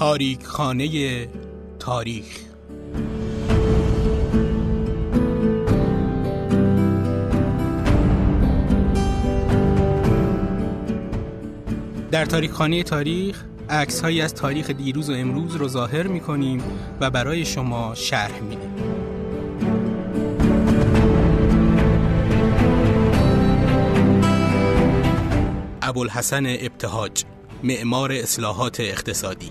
تاریک خانه تاریخ در تاریک خانه تاریخ عکس هایی از تاریخ دیروز و امروز رو ظاهر می کنیم و برای شما شرح میدیم. ابوالحسن ابتهاج معمار اصلاحات اقتصادی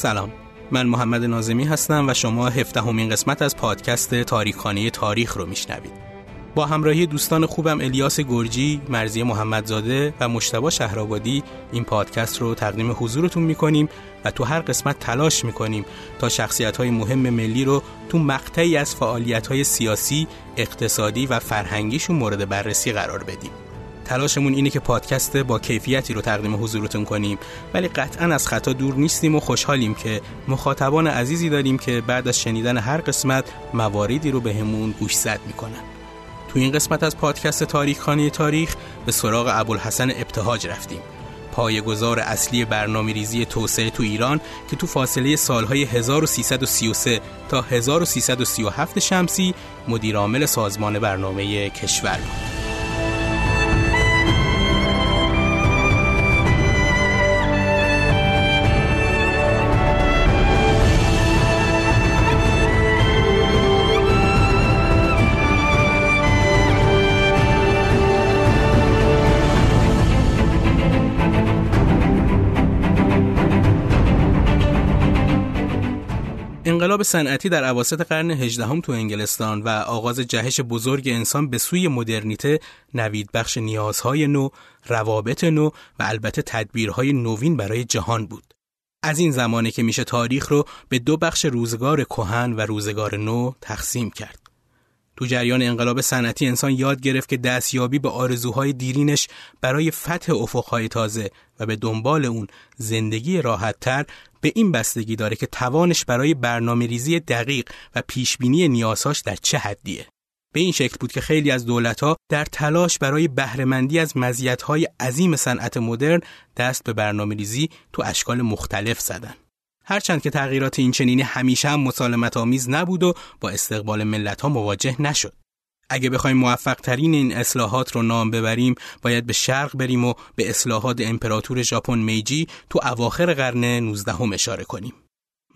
سلام. من محمد نازمی هستم و شما هفدهمین قسمت از پادکست تاریخخانه تاریخ رو میشنوید. با همراهی دوستان خوبم الیاس گرجی، مرزی محمدزاده و مشتبا شهرآبادی این پادکست رو تقدیم حضورتون می‌کنیم و تو هر قسمت تلاش می‌کنیم تا شخصیت های مهم ملی رو تو مقطعی از فعالیت های سیاسی، اقتصادی و فرهنگیشون مورد بررسی قرار بدیم. تلاشمون اینه که پادکست با کیفیتی رو تقدیم حضورتون کنیم ولی قطعا از خطا دور نیستیم و خوشحالیم که مخاطبان عزیزی داریم که بعد از شنیدن هر قسمت مواردی رو بهمون به گوشزد می‌کنن تو این قسمت از پادکست تاریخ خانه تاریخ به سراغ ابوالحسن ابتهاج رفتیم پایگزار اصلی برنامه ریزی توسعه تو ایران که تو فاصله سالهای 1333 تا 1337 شمسی مدیرعامل سازمان برنامه کشور بود. انقلاب صنعتی در عواسط قرن هجدهم تو انگلستان و آغاز جهش بزرگ انسان به سوی مدرنیته نوید بخش نیازهای نو، روابط نو و البته تدبیرهای نوین برای جهان بود. از این زمانه که میشه تاریخ رو به دو بخش روزگار کهن و روزگار نو تقسیم کرد. تو جریان انقلاب صنعتی انسان یاد گرفت که دستیابی به آرزوهای دیرینش برای فتح افقهای تازه و به دنبال اون زندگی راحتتر به این بستگی داره که توانش برای برنامه ریزی دقیق و پیشبینی نیازهاش در چه حدیه. به این شکل بود که خیلی از دولتها در تلاش برای بهرهمندی از مزیت‌های عظیم صنعت مدرن دست به برنامه ریزی تو اشکال مختلف زدن. هرچند که تغییرات این چنینی همیشه هم مسالمت آمیز نبود و با استقبال ملت ها مواجه نشد. اگه بخوایم موفق ترین این اصلاحات رو نام ببریم باید به شرق بریم و به اصلاحات امپراتور ژاپن میجی تو اواخر قرن 19 هم اشاره کنیم.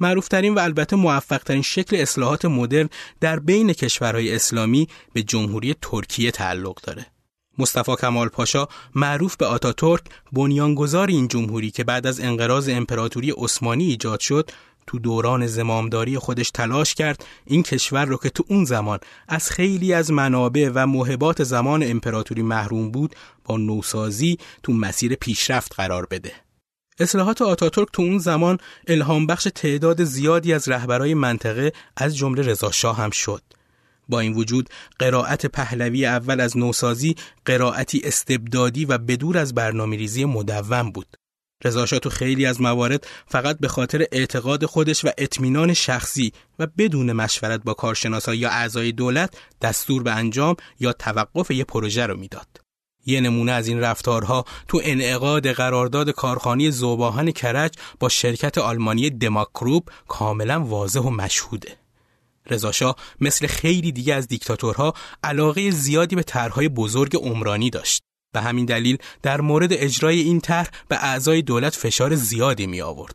معروفترین و البته موفقترین شکل اصلاحات مدرن در بین کشورهای اسلامی به جمهوری ترکیه تعلق داره. مصطفی کمال پاشا معروف به آتاتورک بنیانگذار این جمهوری که بعد از انقراض امپراتوری عثمانی ایجاد شد تو دوران زمامداری خودش تلاش کرد این کشور رو که تو اون زمان از خیلی از منابع و محبات زمان امپراتوری محروم بود با نوسازی تو مسیر پیشرفت قرار بده. اصلاحات آتاتورک تو اون زمان الهام بخش تعداد زیادی از رهبرای منطقه از جمله رضا هم شد. با این وجود قرائت پهلوی اول از نوسازی قرائتی استبدادی و بدور از برنامه ریزی مدوم بود. رضاشاه تو خیلی از موارد فقط به خاطر اعتقاد خودش و اطمینان شخصی و بدون مشورت با کارشناسا یا اعضای دولت دستور به انجام یا توقف یه پروژه رو می‌داد. یه نمونه از این رفتارها تو انعقاد قرارداد کارخانی زوباهن کرج با شرکت آلمانی دماکروب کاملا واضح و مشهوده. رضاشاه مثل خیلی دیگه از دیکتاتورها علاقه زیادی به طرحهای بزرگ عمرانی داشت. به همین دلیل در مورد اجرای این طرح به اعضای دولت فشار زیادی می آورد.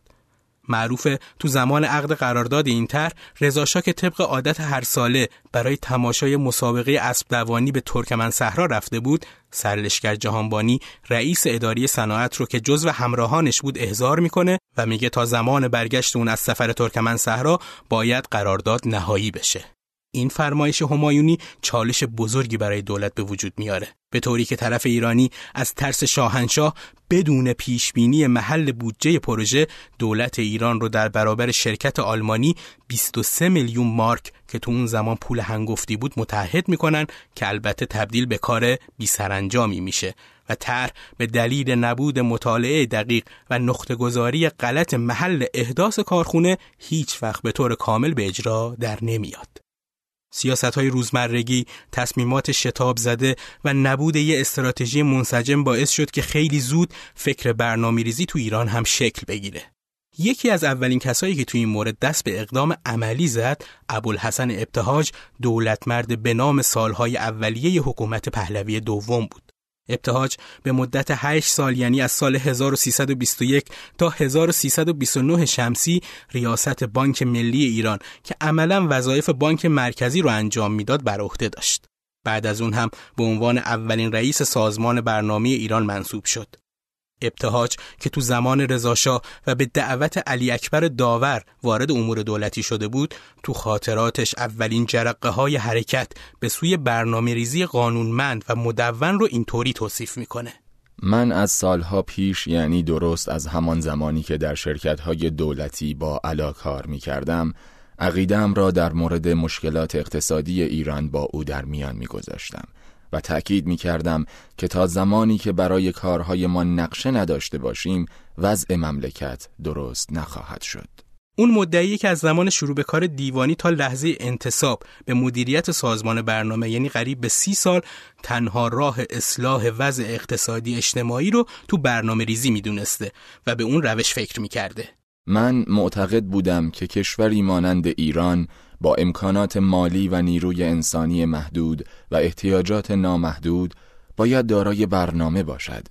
معروف تو زمان عقد قرارداد این طرح رضا که طبق عادت هر ساله برای تماشای مسابقه اسب دوانی به ترکمن صحرا رفته بود سرلشکر جهانبانی رئیس اداری صناعت رو که جزو همراهانش بود احضار می‌کنه و میگه تا زمان برگشت اون از سفر ترکمن صحرا باید قرارداد نهایی بشه. این فرمایش همایونی چالش بزرگی برای دولت به وجود میاره به طوری که طرف ایرانی از ترس شاهنشاه بدون پیشبینی محل بودجه پروژه دولت ایران رو در برابر شرکت آلمانی 23 میلیون مارک که تو اون زمان پول هنگفتی بود متحد می‌کنن که البته تبدیل به کار بی سرانجامی میشه و طرح به دلیل نبود مطالعه دقیق و نقطه‌گذاری غلط محل احداث کارخونه هیچ وقت به طور کامل به اجرا در نمیاد. سیاست های روزمرگی، تصمیمات شتاب زده و نبود یه استراتژی منسجم باعث شد که خیلی زود فکر برنامه ریزی تو ایران هم شکل بگیره. یکی از اولین کسایی که تو این مورد دست به اقدام عملی زد ابوالحسن ابتهاج دولتمرد به نام سالهای اولیه حکومت پهلوی دوم بود. ابتهاج به مدت 8 سال یعنی از سال 1321 تا 1329 شمسی ریاست بانک ملی ایران که عملا وظایف بانک مرکزی رو انجام می‌داد بر عهده داشت. بعد از اون هم به عنوان اولین رئیس سازمان برنامه ایران منصوب شد. ابتهاج که تو زمان رضاشاه و به دعوت علی اکبر داور وارد امور دولتی شده بود تو خاطراتش اولین جرقه های حرکت به سوی برنامه ریزی قانونمند و مدون رو اینطوری توصیف می‌کنه. من از سالها پیش یعنی درست از همان زمانی که در شرکت های دولتی با علا کار می کردم عقیدم را در مورد مشکلات اقتصادی ایران با او در میان می گذاشتم و تأکید می کردم که تا زمانی که برای کارهای ما نقشه نداشته باشیم وضع مملکت درست نخواهد شد. اون مدعی که از زمان شروع به کار دیوانی تا لحظه انتصاب به مدیریت سازمان برنامه یعنی قریب به سی سال تنها راه اصلاح وضع اقتصادی اجتماعی رو تو برنامه ریزی می‌دونسته و به اون روش فکر می‌کرده. من معتقد بودم که کشوری مانند ایران با امکانات مالی و نیروی انسانی محدود و احتیاجات نامحدود باید دارای برنامه باشد.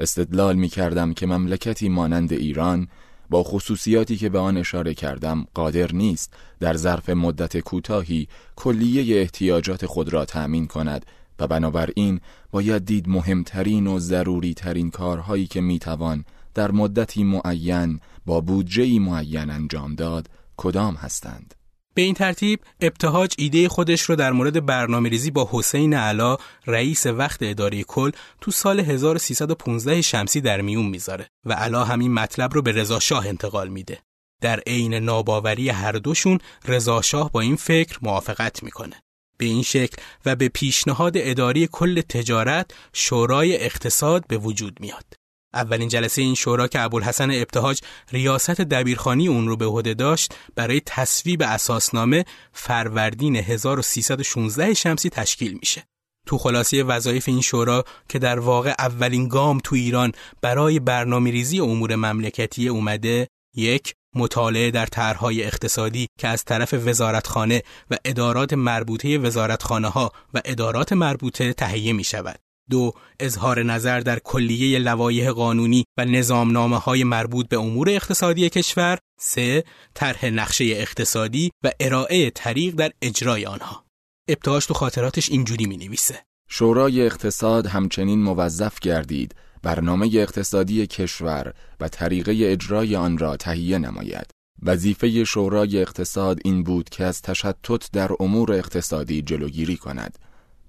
استدلال می کردم که مملکتی مانند ایران با خصوصیاتی که به آن اشاره کردم قادر نیست در ظرف مدت کوتاهی کلیه احتیاجات خود را تأمین کند و بنابراین باید دید مهمترین و ضروری ترین کارهایی که می‌توان در مدتی معین با بودجه معین انجام داد کدام هستند. به این ترتیب ابتهاج ایده خودش رو در مورد برنامه ریزی با حسین علا رئیس وقت اداره کل تو سال 1315 شمسی در میون می‌ذاره و علا همین مطلب رو به رضا شاه انتقال میده. در عین ناباوری هر دوشون رضا شاه با این فکر موافقت می‌کنه. به این شکل و به پیشنهاد اداری کل تجارت شورای اقتصاد به وجود میاد. اولین جلسه این شورا که ابوالحسن ابتهاج ریاست دبیرخانی اون رو به عهده داشت برای تصویب اساسنامه فروردین 1316 شمسی تشکیل میشه. تو خلاصه وظایف این شورا که در واقع اولین گام تو ایران برای برنامه ریزی امور مملکتی اومده یک مطالعه در طرحهای اقتصادی که از طرف وزارتخانه و ادارات مربوطه وزارتخانه ها و ادارات مربوطه تهیه می شود. دو اظهار نظر در کلیه لوایح قانونی و نظامنامه های مربوط به امور اقتصادی کشور. سه طرح نقشه اقتصادی و ارائه طریق در اجرای آنها. ابتهاج تو خاطراتش اینجوری می نویسه شورای اقتصاد همچنین موظف گردید برنامه اقتصادی کشور و طریقه اجرای آن را تهیه نماید. وظیفه شورای اقتصاد این بود که از تشتت در امور اقتصادی جلوگیری کند.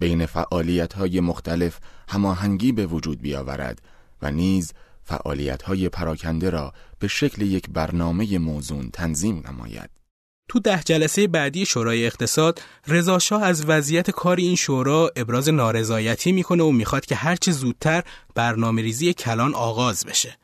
بین فعالیت های مختلف هماهنگی به وجود بیاورد و نیز فعالیت های پراکنده را به شکل یک برنامه موزون تنظیم نماید. تو ده جلسه بعدی شورای اقتصاد رضا از وضعیت کار این شورا ابراز نارضایتی می‌کنه و می‌خواد که هرچه زودتر برنامه ریزی کلان آغاز بشه.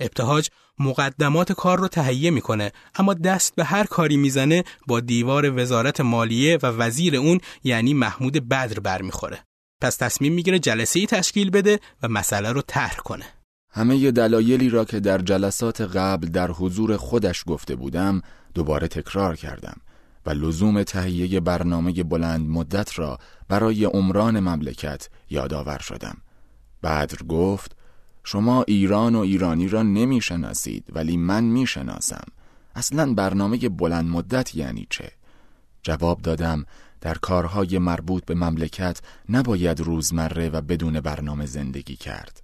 ابتهاج مقدمات کار رو تهیه می‌کنه. اما دست به هر کاری می‌زنه با دیوار وزارت مالیه و وزیر اون یعنی محمود بدر برمیخوره پس تصمیم می‌گیره جلسه ای تشکیل بده و مسئله رو طرح کنه. همه دلایلی را که در جلسات قبل در حضور خودش گفته بودم دوباره تکرار کردم و لزوم تهیه برنامه بلند مدت را برای عمران مملکت یادآور شدم. بدر گفت شما ایران و ایرانی را نمی‌شناسید ولی من می‌شناسم اصلا برنامه بلند مدت یعنی چه؟ جواب دادم در کارهای مربوط به مملکت نباید روزمره و بدون برنامه زندگی کرد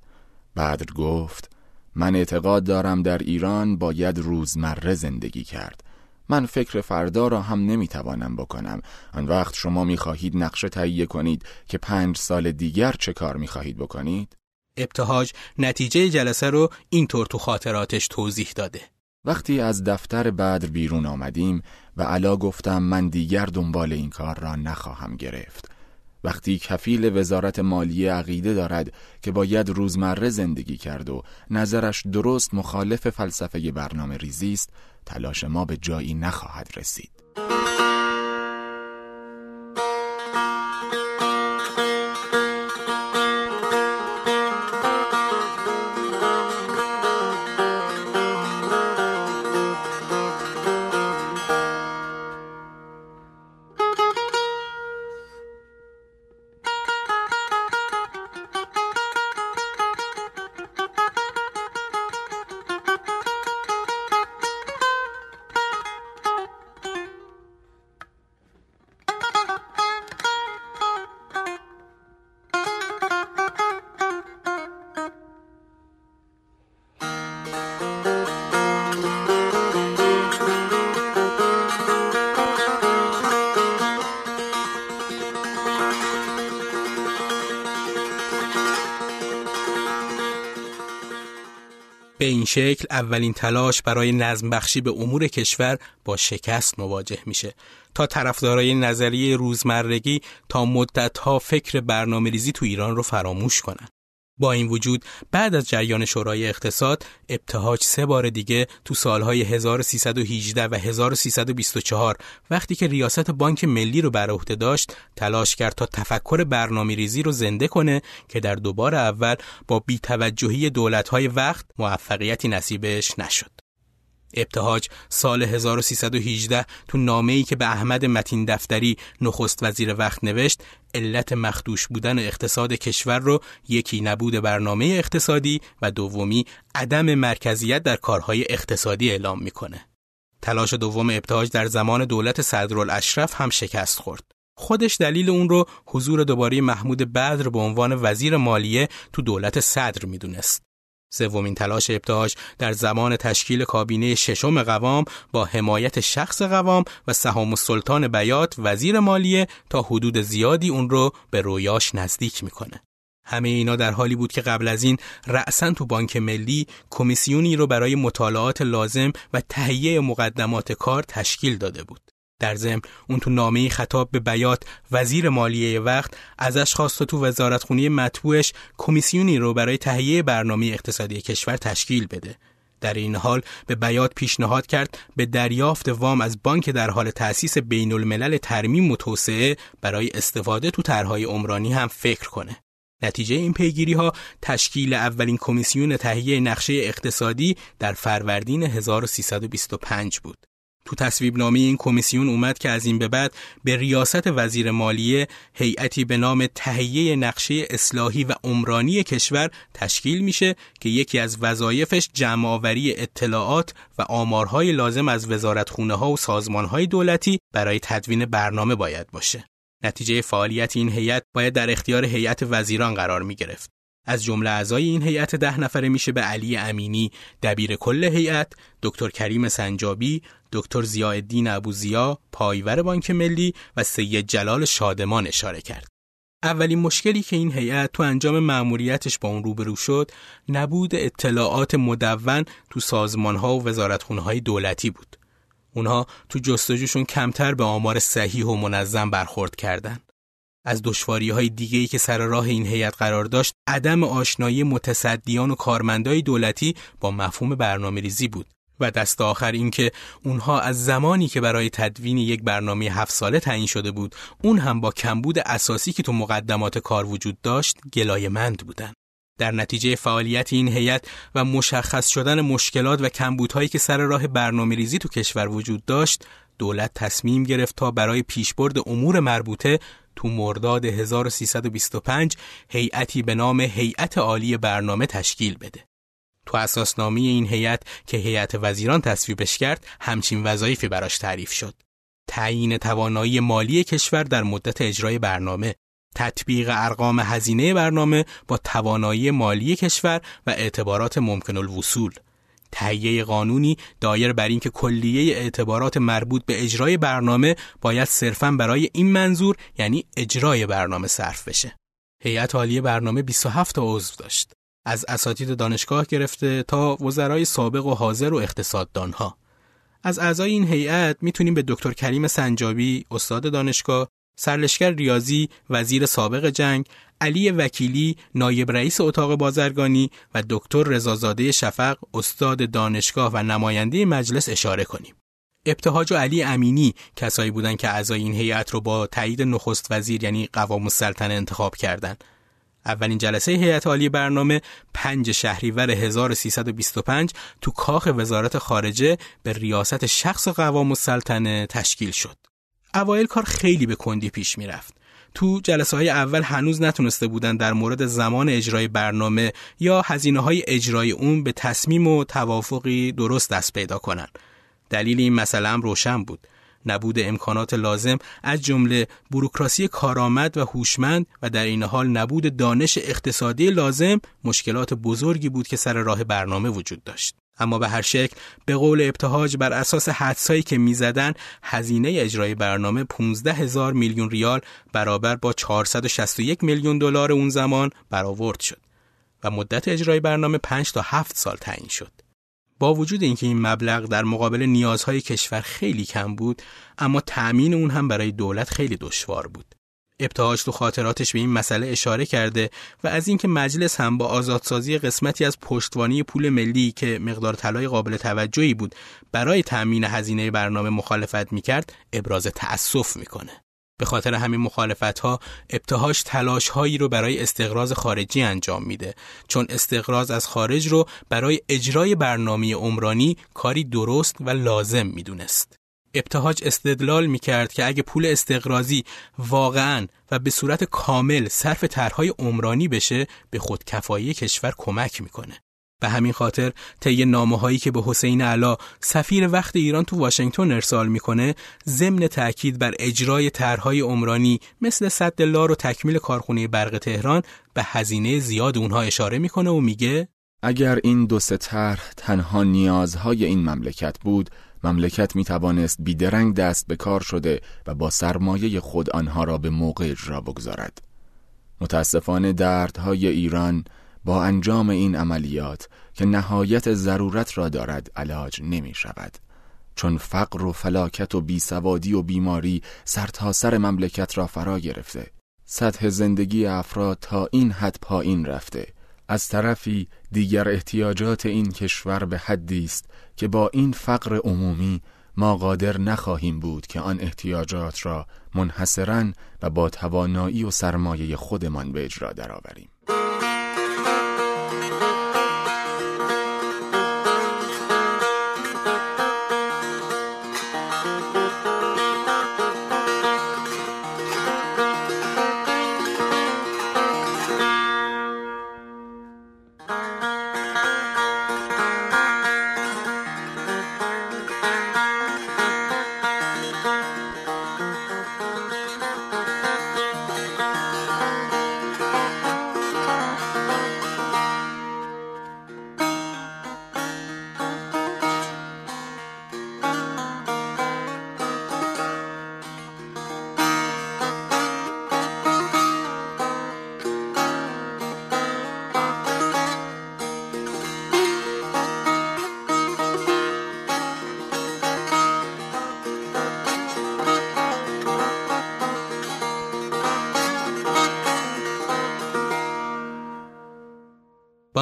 بدر گفت من اعتقاد دارم در ایران باید روزمره زندگی کرد من فکر فردا را هم نمی‌توانم بکنم آن وقت شما می‌خواهید نقشه تهیه کنید که پنج سال دیگر چه کار می‌خواهید بکنید؟ ابتهاج نتیجه جلسه رو اینطور تو خاطراتش توضیح داده. وقتی از دفتر بدر بیرون آمدیم و علا گفتم من دیگر دنبال این کار را نخواهم گرفت. وقتی کفیل وزارت مالیه عقیده دارد که باید روزمره زندگی کرد و نظرش درست مخالف فلسفه برنامه ریزی است تلاش ما به جایی نخواهد رسید. اولین تلاش برای نظم بخشی به امور کشور با شکست مواجه میشه تا طرفدارای نظریه روزمرگی تا مدتها فکر برنامه ریزی تو ایران رو فراموش کنن. با این وجود بعد از جریان شورای اقتصاد ابتهاج سه بار دیگه تو سالهای 1318 و 1324 وقتی که ریاست بانک ملی رو بر عهده داشت تلاش کرد تا تفکر برنامه ریزی رو زنده کنه که در دوبار اول با بیتوجهی دولتهای وقت موفقیتی نصیبش نشد. ابتهاج سال 1318 تو نامه ای که به احمد متین دفتری نخست وزیر وقت نوشت علت مخدوش بودن اقتصاد کشور رو یکی نبود برنامه اقتصادی و دومی عدم مرکزیت در کارهای اقتصادی اعلام می‌کنه. تلاش دوم ابتهاج در زمان دولت صدرالاشرف هم شکست خورد. خودش دلیل اون رو حضور دوباره محمود بدر به عنوان وزیر مالیه تو دولت صدر می‌دونست. سومین تلاش ابتهاج در زمان تشکیل کابینه ششم قوام با حمایت شخص قوام و سهام السلطان بیات وزیر مالیه تا حدود زیادی اون رو به رویاش نزدیک می‌کنه. همه اینا در حالی بود که قبل از این رأسا تو بانک ملی کمیسیونی رو برای مطالعات لازم و تهیه مقدمات کار تشکیل داده بود. در ضمن اون تو نامه خطاب به بیات وزیر مالیه وقت ازش خواست تو وزارتخونی مطبوعش کمیسیونی رو برای تهیه برنامه اقتصادی کشور تشکیل بده در این حال به بیات پیشنهاد کرد به دریافت وام از بانک در حال تأسیس بین الملل ترمیم و توسعه برای استفاده تو طرحهای عمرانی هم فکر کنه. نتیجه این پیگیری ها تشکیل اولین کمیسیون تهیه نقشه اقتصادی در فروردین 1325 بود. تو تصویب نامه این کمیسیون اومد که از این به بعد به ریاست وزیر مالیه هیئتی به نام تهیه نقشه اصلاحی و عمرانی کشور تشکیل میشه که یکی از وظایفش جمعآوری اطلاعات و آمارهای لازم از وزارتخونه ها و سازمان های دولتی برای تدوین برنامه باید باشه. نتیجه فعالیت این هیئت باید در اختیار هیئت وزیران قرار می گرفت. از جمله اعضای این هیئت ده نفره میشه به علی امینی دبیر کل هیئت، دکتر کریم سنجابی، دکتر ضیاءالدین ابوزیا پایور بانک ملی و سید جلال شادمان اشاره کرد. اولین مشکلی که این هیئت تو انجام مأموریتش با اون روبرو شد نبود اطلاعات مدون تو سازمانها و وزارتخونه‌های دولتی بود. اونها تو جستجوشون کمتر به آمار صحیح و منظم برخورد کردند. از دشواری های دیگه ای که سر راه این هیئت قرار داشت عدم آشنایی متصدیان و کارمندای دولتی با مفهوم برنامه ریزی بود و دست آخر اینکه اونها از زمانی که برای تدوین یک برنامه هفت ساله تعیین شده بود اون هم با کمبود اساسی که تو مقدمات کار وجود داشت گلایمند بودند. در نتیجه فعالیت این هیئت و مشخص شدن مشکلات و کمبودهایی که سر راه برنامه ریزی تو کشور وجود داشت دولت تصمیم گرفت تا برای پیشبرد امور مربوطه تو مرداد 1325 هیئتی به نام هیئت عالی برنامه تشکیل بده. تو اساسنامه این هیئت که هیئت وزیران تصویبش کرد همچین وظایفی براش تعریف شد. تعیین توانایی مالی کشور در مدت اجرای برنامه تطبیق ارقام هزینه برنامه با توانایی مالی کشور و اعتبارات ممکن الوصول تهیه قانونی دایر بر اینکه کلیه اعتبارات مربوط به اجرای برنامه باید صرفا برای این منظور یعنی اجرای برنامه صرف بشه. هیئت عالی برنامه 27 تا عضو داشت. از اساتید دانشگاه گرفته تا وزرای سابق و حاضر و اقتصاددانها. از اعضای این هیئت می‌تونیم به دکتر کریم سنجابی استاد دانشگاه، سرلشکر ریاضی وزیر سابق جنگ علی وکیلی نایب رئیس اتاق بازرگانی و دکتر رضازاده شفق استاد دانشگاه و نماینده مجلس اشاره کنیم. ابتهاج و علی امینی کسایی بودند که اعضای این هیئت رو با تایید نخست وزیر یعنی قوام السلطنه انتخاب کردند. اولین جلسه هیئت عالی برنامه 5 شهریور 1325 تو کاخ وزارت خارجه به ریاست شخص قوام السلطنه تشکیل شد. اوایل کار خیلی به کندی پیش می‌رفت. تو جلسه های اول هنوز نتونسته بودن در مورد زمان اجرای برنامه یا هزینه های اجرای اون به تصمیم و توافقی درست دست پیدا کنن. دلیل این مسئله هم روشن بود. نبود امکانات لازم از جمله بروکراسی کارآمد و هوشمند و در این حال نبود دانش اقتصادی لازم مشکلات بزرگی بود که سر راه برنامه وجود داشت. اما به هر شکل به قول ابتهاج بر اساس حدسایی که می‌زدن هزینه اجرای برنامه 15 هزار میلیون ریال برابر با 461 میلیون دلار اون زمان برآورد شد و مدت اجرای برنامه 5 تا 7 سال تعیین شد. با وجود اینکه این مبلغ در مقابل نیازهای کشور خیلی کم بود اما تأمین اون هم برای دولت خیلی دشوار بود. ابتهاج تو خاطراتش به این مسئله اشاره کرده و از اینکه مجلس هم با آزادسازی قسمتی از پشتوانی پول ملی که مقدار طلای قابل توجهی بود برای تأمین هزینه برنامه مخالفت می‌کرد ابراز تأسف می‌کنه. به خاطر همین مخالفت ها ابتهاش تلاش هایی رو برای استقراض خارجی انجام میده چون استقراض از خارج رو برای اجرای برنامه عمرانی کاری درست و لازم می‌دونست. ابتهاج استدلال می کرد که اگه پول استقرازی واقعا و به صورت کامل صرف طرحهای عمرانی بشه به خود کفایی کشور کمک می‌کنه. به همین خاطر طی نامه هایی که به حسین علا سفیر وقت ایران تو واشنگتن ارسال می‌کنه ضمن تاکید بر اجرای طرحهای عمرانی مثل صد لار و تکمیل کارخونه برق تهران به هزینه زیاد اونها اشاره می‌کنه و میگه اگر این دو سه طرح تنها نیازهای این مملکت بود مملکت می توانست بیدرنگ دست به کار شده و با سرمایه خود آنها را به موقع اجرا بگذارد. متاسفانه دردهای ایران با انجام این عملیات که نهایت ضرورت را دارد علاج نمی شود. چون فقر و فلاکت و بیسوادی و بیماری سرتاسر سر مملکت را فرا گرفته. سطح زندگی افراد تا این حد پایین رفته از طرفی دیگر احتیاجات این کشور به حدی است که با این فقر عمومی ما قادر نخواهیم بود که آن احتیاجات را منحصرا و با توانایی و سرمایه خودمان به اجرا درآوریم.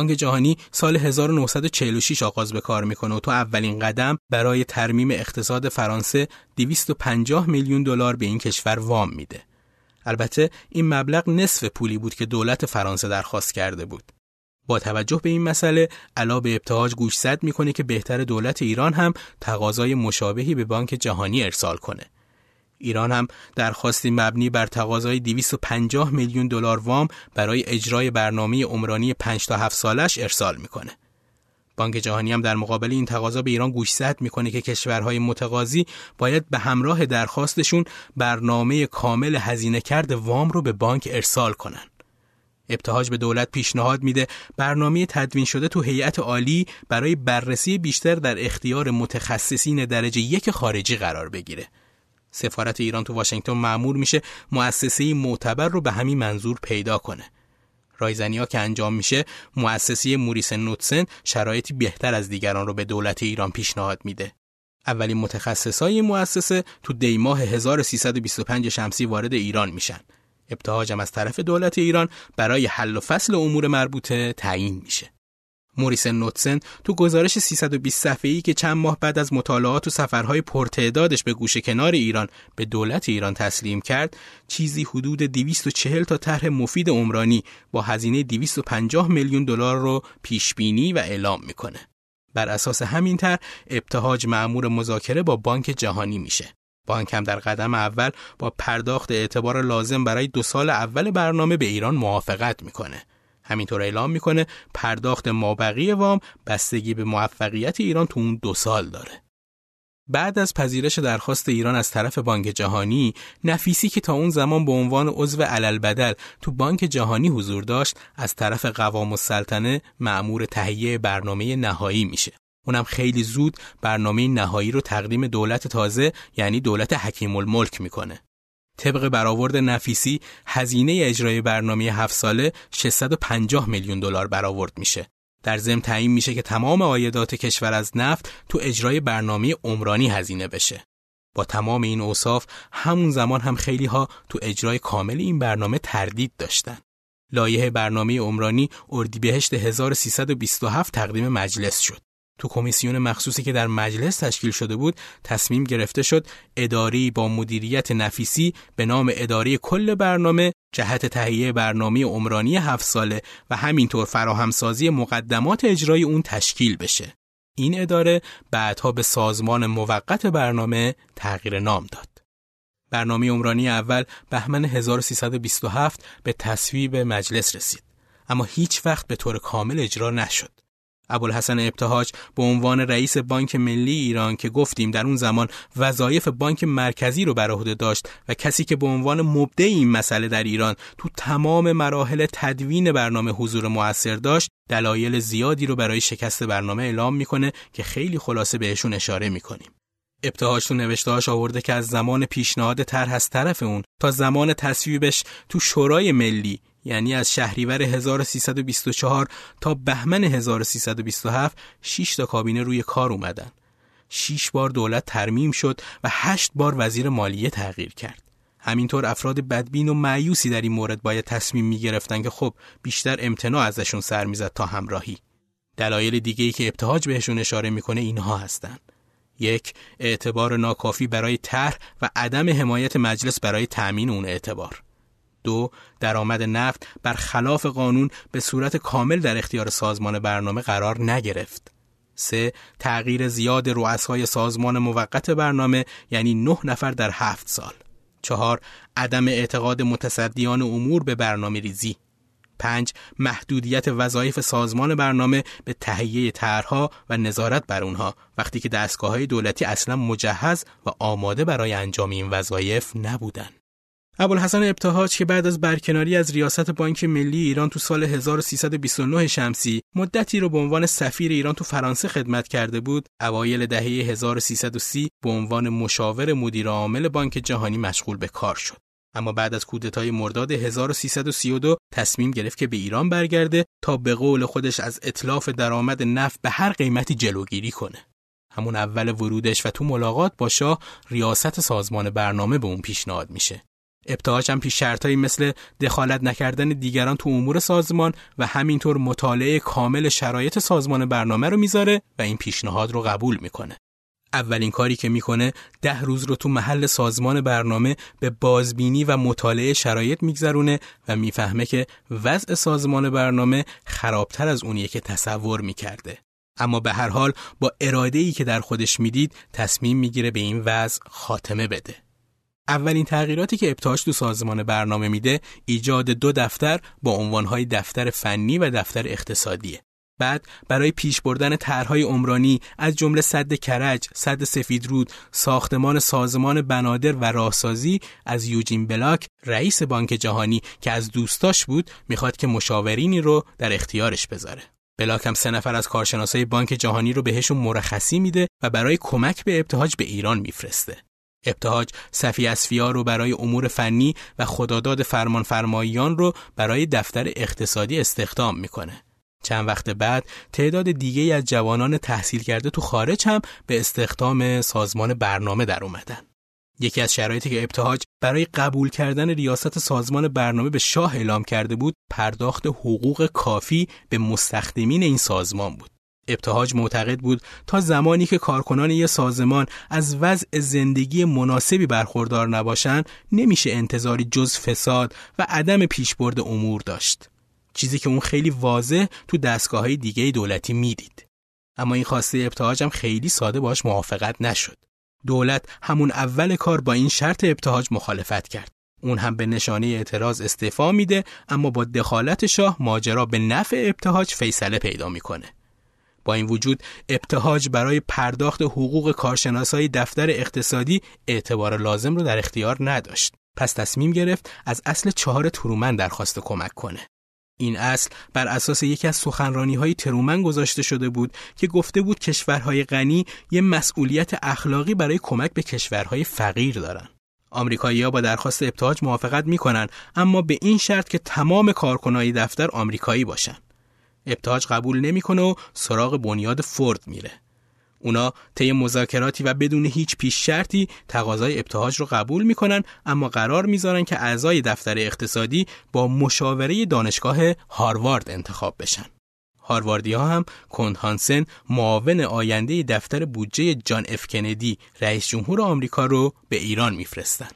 بانک جهانی سال 1946 آغاز به کار می‌کنه و تو اولین قدم برای ترمیم اقتصاد فرانسه 250 میلیون دلار به این کشور وام میده. البته این مبلغ نصف پولی بود که دولت فرانسه درخواست کرده بود. با توجه به این مسئله علا به ابتهاج گوشزد می‌کنه که بهتر دولت ایران هم تقاضای مشابهی به بانک جهانی ارسال کنه. ایران هم درخواستی مبنی بر تقاضای 250 میلیون دلار وام برای اجرای برنامه عمرانی 5 تا 7 سالش ارسال می‌کنه. بانک جهانی هم در مقابل این تقاضا به ایران گوشزد می‌کنه که کشورهای متقاضی باید به همراه درخواستشون برنامه کامل هزینه کرد وام رو به بانک ارسال کنن. ابتهاج به دولت پیشنهاد میده برنامه تدوین شده تو هیئت عالی برای بررسی بیشتر در اختیار متخصصین درجه یک خارجی قرار بگیره. سفارت ایران تو واشنگتن معمور میشه مؤسسه معتبر رو به همین منظور پیدا کنه. رایزنی ها که انجام میشه مؤسسه موریس نوتسن شرایطی بهتر از دیگران رو به دولت ایران پیشنهاد میده. اولین متخصصای این مؤسسه تو دیماه 1325 شمسی وارد ایران میشن. ابتهاج هم از طرف دولت ایران برای حل و فصل امور مربوطه تعیین میشه. موریسن نوتسن تو گزارش 320 صفحه‌ای که چند ماه بعد از مطالعات و سفرهای پرتعدادش به گوشه کنار ایران به دولت ایران تسلیم کرد، چیزی حدود 240 تا طرح مفید عمرانی با هزینه 250 میلیون دلار رو پیش بینی و اعلام می‌کنه. بر اساس همین طرح ابتهاج معمور مذاکره با بانک جهانی میشه. بانک هم در قدم اول با پرداخت اعتبار لازم برای دو سال اول برنامه به ایران موافقت می‌کنه. همینطور اعلام می‌کنه پرداخت مابقی وام بستگی به موفقیت ایران تو اون دو سال داره. بعد از پذیرش درخواست ایران از طرف بانک جهانی، نفیسی که تا اون زمان به عنوان عضو علل تو بانک جهانی حضور داشت، از طرف قوام السلطنه معمور تهیه برنامه نهایی میشه. اونم خیلی زود برنامه نهایی رو تقدیم دولت تازه یعنی دولت حکیم الملک می‌کنه. طبق برآورد نفیسی هزینه اجرای برنامه هفت ساله 650 میلیون دلار برآورد میشه. در ضمن تعیین میشه که تمام عایدات کشور از نفت تو اجرای برنامه عمرانی هزینه بشه. با تمام این اوصاف همون زمان هم خیلی ها تو اجرای کامل این برنامه تردید داشتن. لایه برنامه عمرانی اردیبهشت 1327 تقدیم مجلس شد. تو کمیسیون مخصوصی که در مجلس تشکیل شده بود تصمیم گرفته شد اداری با مدیریت نفیسی به نام اداره کل برنامه جهت تهیه برنامه عمرانی هفت ساله و همینطور فراهمسازی مقدمات اجرای اون تشکیل بشه. این اداره بعدها به سازمان موقت برنامه تغییر نام داد. برنامه عمرانی اول بهمن 1327 به تصویب مجلس رسید. اما هیچ وقت به طور کامل اجرا نشد. ابوالحسن ابتهاج به عنوان رئیس بانک ملی ایران که گفتیم در اون زمان وظایف بانک مرکزی رو بر عهده داشت و کسی که به عنوان مبدع این مسئله در ایران تو تمام مراحل تدوین برنامه حضور موثر داشت دلایل زیادی رو برای شکست برنامه اعلام می‌کنه که خیلی خلاصه بهشون اشاره می‌کنیم. ابتهاج تو نوشتهاش آورده که از زمان پیشنهاد طرح از طرف اون تا زمان تصویبش تو شورای ملی یعنی از شهریور 1324 تا بهمن 1327 6 تا کابینه روی کار اومدن. 6 بار دولت ترمیم شد و 8 بار وزیر مالیه تغییر کرد. همینطور افراد بدبین و معیوسی در این مورد باید تصمیم می گرفتن که خب بیشتر امتناع ازشون سر می‌زد تا همراهی. دلایل دیگه ای که ابتهاج بهشون اشاره می‌کنه اینها هستند. یک اعتبار ناکافی برای طرح و عدم حمایت مجلس برای تأمین اون اعتبار دو درآمد نفت بر خلاف قانون به صورت کامل در اختیار سازمان برنامه قرار نگرفت. سه تغییر زیاد رؤسای سازمان موقت برنامه یعنی نه نفر در هفت سال. چهار عدم اعتقاد متصدیان امور به برنامه ریزی. پنج محدودیت وظایف سازمان برنامه به تهیه طرحها و نظارت بر اونها وقتی که دستگاه های دولتی اصلا مجهز و آماده برای انجام این وظایف نبودند. ابوالحسن ابتهاج که بعد از برکناری از ریاست بانک ملی ایران تو سال 1329 شمسی مدتی رو به عنوان سفیر ایران تو فرانسه خدمت کرده بود، اوایل دهه 1330 به عنوان مشاور مدیر عامل بانک جهانی مشغول به کار شد. اما بعد از کودتای مرداد 1332 تصمیم گرفت که به ایران برگرده تا به قول خودش از اطلاف درآمد نفت به هر قیمتی جلوگیری کنه. همون اول ورودش و تو ملاقات با شاه ریاست سازمان برنامه به اون پیشنهاد میشه. ابتهاج هم پیش شرطایی مثل دخالت نکردن دیگران تو امور سازمان و همینطور مطالعه کامل شرایط سازمان برنامه رو می‌ذاره و این پیشنهاد رو قبول می‌کنه. اولین کاری که می‌کنه ده روز رو تو محل سازمان برنامه به بازبینی و مطالعه شرایط میگذرونه و می‌فهمه که وضع سازمان برنامه خرابتر از اونیه که تصور می‌کرده. اما به هر حال با اراده ای که در خودش می‌دید تصمیم می‌گیره به این وضع خاتمه بده. اولین تغییراتی که ابتهاج تو سازمان برنامه میده ایجاد دو دفتر با عنوانهای دفتر فنی و دفتر اقتصادیه. بعد برای پیش بردن طرحهای عمرانی از جمله صد کرج، صد سفیدرود، ساختمان سازمان بنادر و راهسازی از یوجین بلاک رئیس بانک جهانی که از دوستاش بود می‌خواد که مشاورینی رو در اختیارش بذاره. بلاک هم سه نفر از کارشناسای بانک جهانی رو بهشون مرخصی میده و برای کمک به ابتهاج به ایران میفرسته. ابتهاج صفی اسفیا رو برای امور فنی و خداداد فرمان فرماییان رو برای دفتر اقتصادی استخدام می‌کنه. چند وقت بعد تعداد دیگه از جوانان تحصیل کرده تو خارج هم به استخدام سازمان برنامه در اومدن. یکی از شرایطی که ابتهاج برای قبول کردن ریاست سازمان برنامه به شاه اعلام کرده بود پرداخت حقوق کافی به مستخدمین این سازمان بود. ابتهاج معتقد بود تا زمانی که کارکنان یک سازمان از وضع زندگی مناسبی برخوردار نباشند نمیشه انتظاری جز فساد و عدم پیشبرد امور داشت. چیزی که اون خیلی واضح تو دستگاه های دیگه دولتی می‌دید. اما این خواسته ابتهاج هم خیلی ساده باش موافقت نشد. دولت همون اول کار با این شرط ابتهاج مخالفت کرد. اون هم به نشانه اعتراض استعفا میده اما با دخالت شاه ماجرا به نفع ابتهاج فیصله پیدا می‌کنه. با این وجود ابتهاج برای پرداخت حقوق کارشناسای دفتر اقتصادی اعتبار لازم رو در اختیار نداشت. پس تصمیم گرفت از اصل چهار ترومن درخواست کمک کنه. این اصل بر اساس یکی از سخنرانی های ترومن گذاشته شده بود که گفته بود کشورهای غنی یه مسئولیت اخلاقی برای کمک به کشورهای فقیر دارن. آمریکایی‌ها با درخواست ابتهاج موافقت می‌کنن اما به این شرط که تمام کارکنای دفتر آمریکایی باشن. ابتهاج قبول نمی‌کنه و سراغ بنیاد فورد میره. اونا طی مذاکراتی و بدون هیچ پیش شرطی تقاضای ابتهاج رو قبول می‌کنن اما قرار می‌ذارن که اعضای دفتر اقتصادی با مشاوره دانشگاه هاروارد انتخاب بشن. هارواردی ها هم کند هانسن معاون آینده دفتر بودجه جان اف کندی رئیس جمهور آمریکا رو به ایران میفرستن.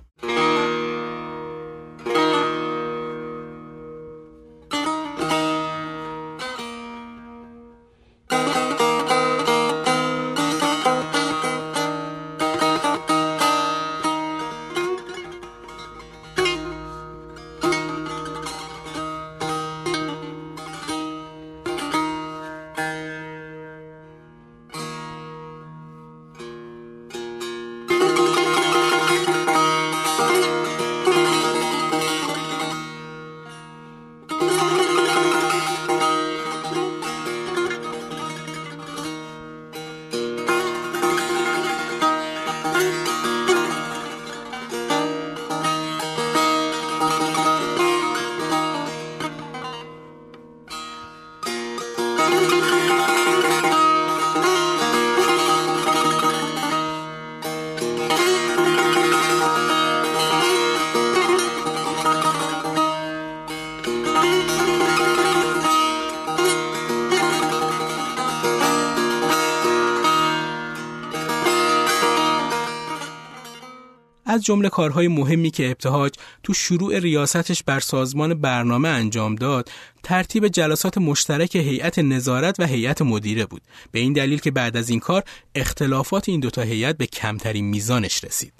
جمله کارهای مهمی که ابتهاج تو شروع ریاستش بر سازمان برنامه انجام داد ترتیب جلسات مشترک هیئت نظارت و هیئت مدیره بود. به این دلیل که بعد از این کار اختلافات این دوتا هیئت به کمترین میزانش رسید.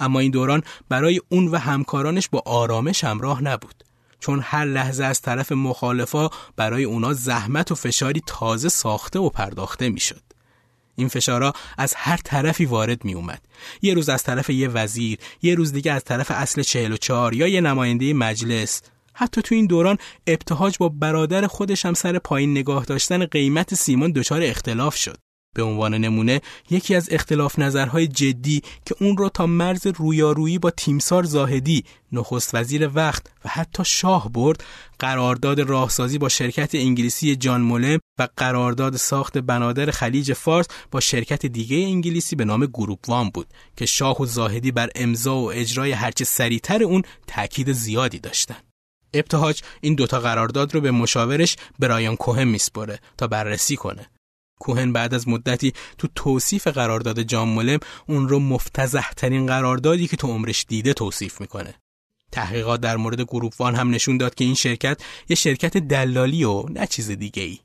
اما این دوران برای اون و همکارانش با آرامش همراه نبود. چون هر لحظه از طرف مخالفا برای اونا زحمت و فشاری تازه ساخته و پرداخته می‌شد. این فشارا از هر طرفی وارد می اومد. یه روز از طرف یه وزیر، یه روز دیگه از طرف اصل 44 یا یه نماینده مجلس. حتی تو این دوران ابتهاج با برادر خودش هم سر پایین نگاه داشتن قیمت سیمان دچار اختلاف شد. به عنوان نمونه یکی از اختلاف نظرهای جدی که اون رو تا مرز رویارویی با تیمسار زاهدی نخست وزیر وقت و حتی شاه برد قرارداد راهسازی با شرکت انگلیسی جان مولم و قرارداد ساخت بنادر خلیج فارس با شرکت دیگه انگلیسی به نام گروپ وان بود که شاه و زاهدی بر امضا و اجرای هرچه سریعتر اون تاکید زیادی داشتند. ابتهاج این دوتا قرارداد رو به مشاورش برایان کوهن میسپره تا بررسی کنه کوهن بعد از مدتی تو توصیف قرارداد جان مولم اون رو مفتزه ترین قراردادی که تو عمرش دیده توصیف می‌کنه. تحقیقات در مورد گروپ وان هم نشون داد که این شرکت یه شرکت دلالی و نه چیز دیگه ای.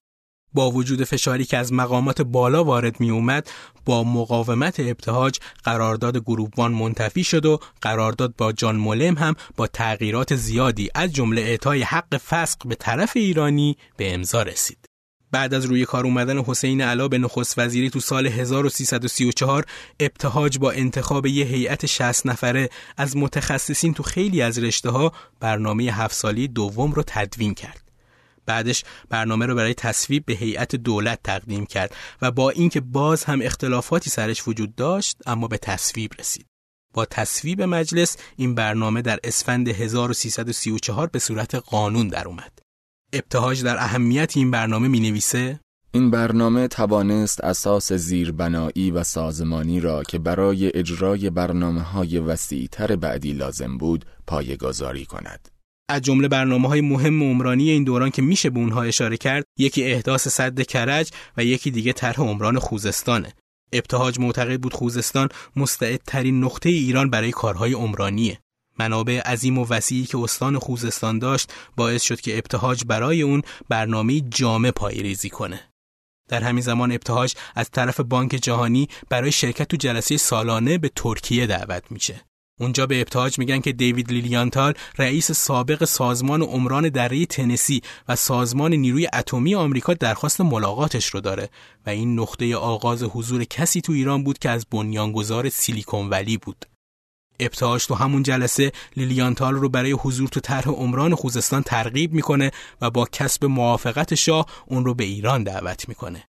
با وجود فشاری که از مقامات بالا وارد می اومد با مقاومت ابتهاج قرارداد گروپ وان منتفی شد و قرارداد با جان مولم هم با تغییرات زیادی از جمله اعطای حق فسق به طرف ایرانی به امضا رسید. بعد از روی کار اومدن حسین علا به نخست وزیری تو سال 1334 ابتهاج با انتخاب یه هیئت 60 نفره از متخصصین تو خیلی از رشته ها برنامه هفت سالی دوم رو تدوین کرد. بعدش برنامه رو برای تصویب به هیئت دولت تقدیم کرد و با اینکه باز هم اختلافاتی سرش وجود داشت اما به تصویب رسید. با تصویب مجلس این برنامه در اسفند 1334 به صورت قانون در اومد. ابتهاج در اهمیت این برنامه می نویسه این برنامه توانست اساس زیربنایی و سازمانی را که برای اجرای برنامه های وسیع تر بعدی لازم بود پایگذاری کند. از جمله برنامه های مهم عمرانی این دوران که میشه به اونها اشاره کرد یکی احداث صد کرج و یکی دیگه طرح عمران خوزستانه. ابتهاج معتقد بود خوزستان مستعدترین نقطه ایران برای کارهای عمرانیه. منابع عظیم و وسیعی که استان خوزستان داشت باعث شد که ابتهاج برای اون برنامه جامع پایریزی کنه در همین زمان ابتهاج از طرف بانک جهانی برای شرکت تو جلسه سالانه به ترکیه دعوت میشه اونجا به ابتهاج میگن که دیوید لیلیانتال رئیس سابق سازمان عمران دره تنسی و سازمان نیروی اتمی آمریکا درخواست ملاقاتش رو داره و این نقطه آغاز حضور کسی تو ایران بود که از بنیانگذار سیلیکون ولی بود. ابتهاج تو همون جلسه لیلیانتال رو برای حضور تو طرح عمران خوزستان ترغیب می‌کنه و با کسب موافقت شاه اون رو به ایران دعوت می‌کنه.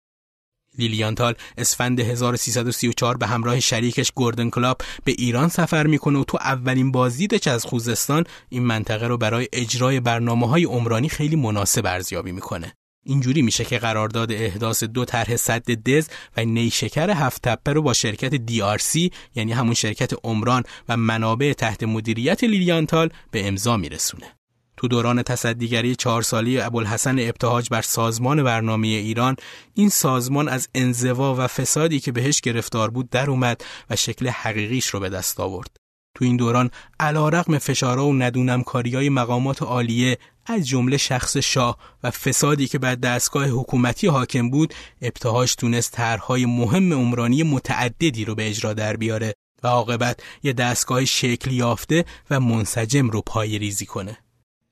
لیلیانتال اسفند 1334 به همراه شریکش گوردن کلاب به ایران سفر می‌کنه و تو اولین بازدیدش از خوزستان این منطقه رو برای اجرای برنامه های عمرانی خیلی مناسب ارزیابی می‌کنه. اینجوری میشه که قرارداد احداث دو طرح صد دز و نیشکر هفت تپه رو با شرکت DRC یعنی همون شرکت عمران و منابع تحت مدیریت لیلیانتال به امضا میرسونه. تو دوران تصدیگری چهار سالی ابوالحسن ابتهاج بر سازمان برنامه ایران این سازمان از انزوا و فسادی که بهش گرفتار بود در اومد و شکل حقیقیش رو به دست آورد. تو این دوران علا رقم فشارها و ندونمکاری های مقامات عالیه از جمله شخص شاه و فسادی که بر دستگاه حکومتی حاکم بود ابتهاج تونست طرحهای مهم عمرانی متعددی رو به اجرا در بیاره و عاقبت یه دستگاه شکل یافته و منسجم رو پای ریزی کنه.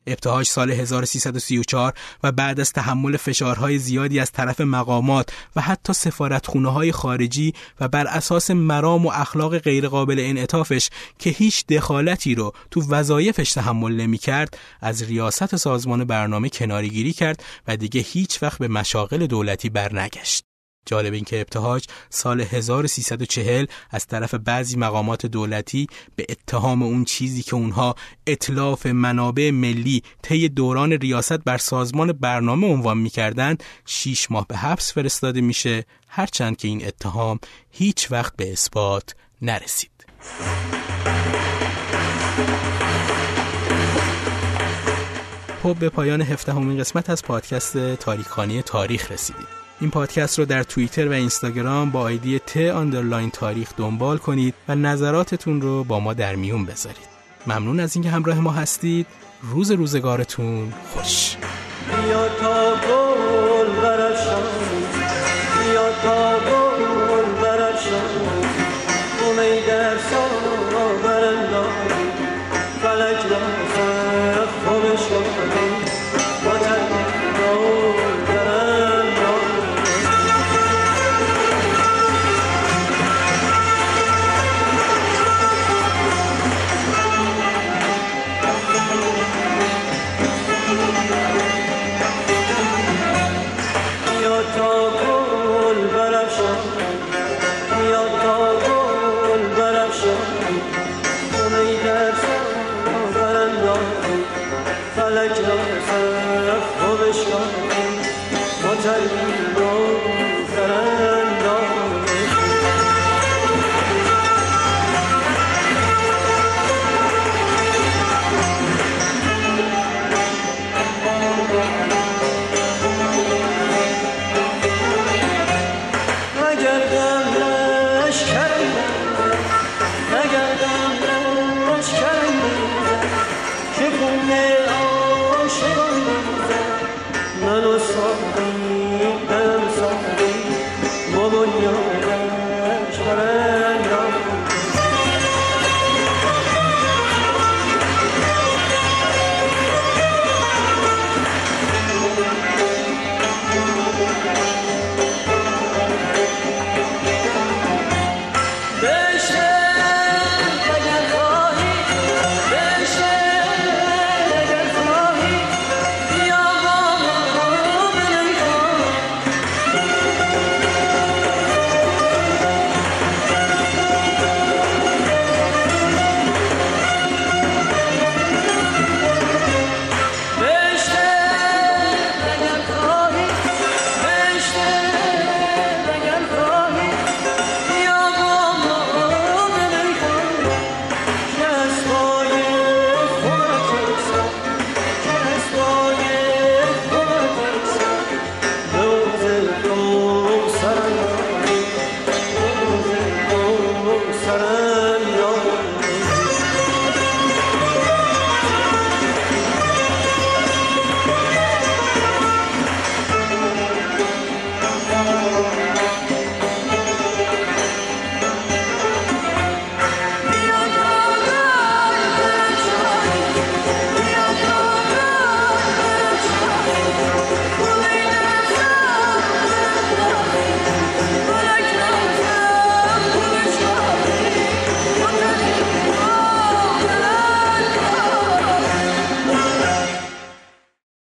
ابتهاج سال 1334 و بعد از تحمل فشارهای زیادی از طرف مقامات و حتی سفارتخونه های خارجی و بر اساس مرام و اخلاق غیرقابل انعطافش که هیچ دخالتی رو تو وظایفش تحمل نمی کرد از ریاست سازمان برنامه کنارگیری کرد و دیگه هیچ وقت به مشاغل دولتی برنگشت. جالب این که ابتهاج سال 1340 از طرف بعضی مقامات دولتی به اتهام اون چیزی که اونها اطلاف منابع ملی طی دوران ریاست بر سازمان برنامه عنوان می‌کردند شیش ماه به حبس فرستاده میشه. هرچند که این اتهام هیچ وقت به اثبات نرسید. خب به پایان هفته قسمت از پادکست تاریخانی تاریخ رسیدید این پادکست رو در توییتر و اینستاگرام با آیدی ت آندرلاین تاریخ دنبال کنید و نظراتتون رو با ما در میون بذارید. ممنون از اینکه همراه ما هستید. روز روزگارتون خوش. بیا تا گل برشان بیا تا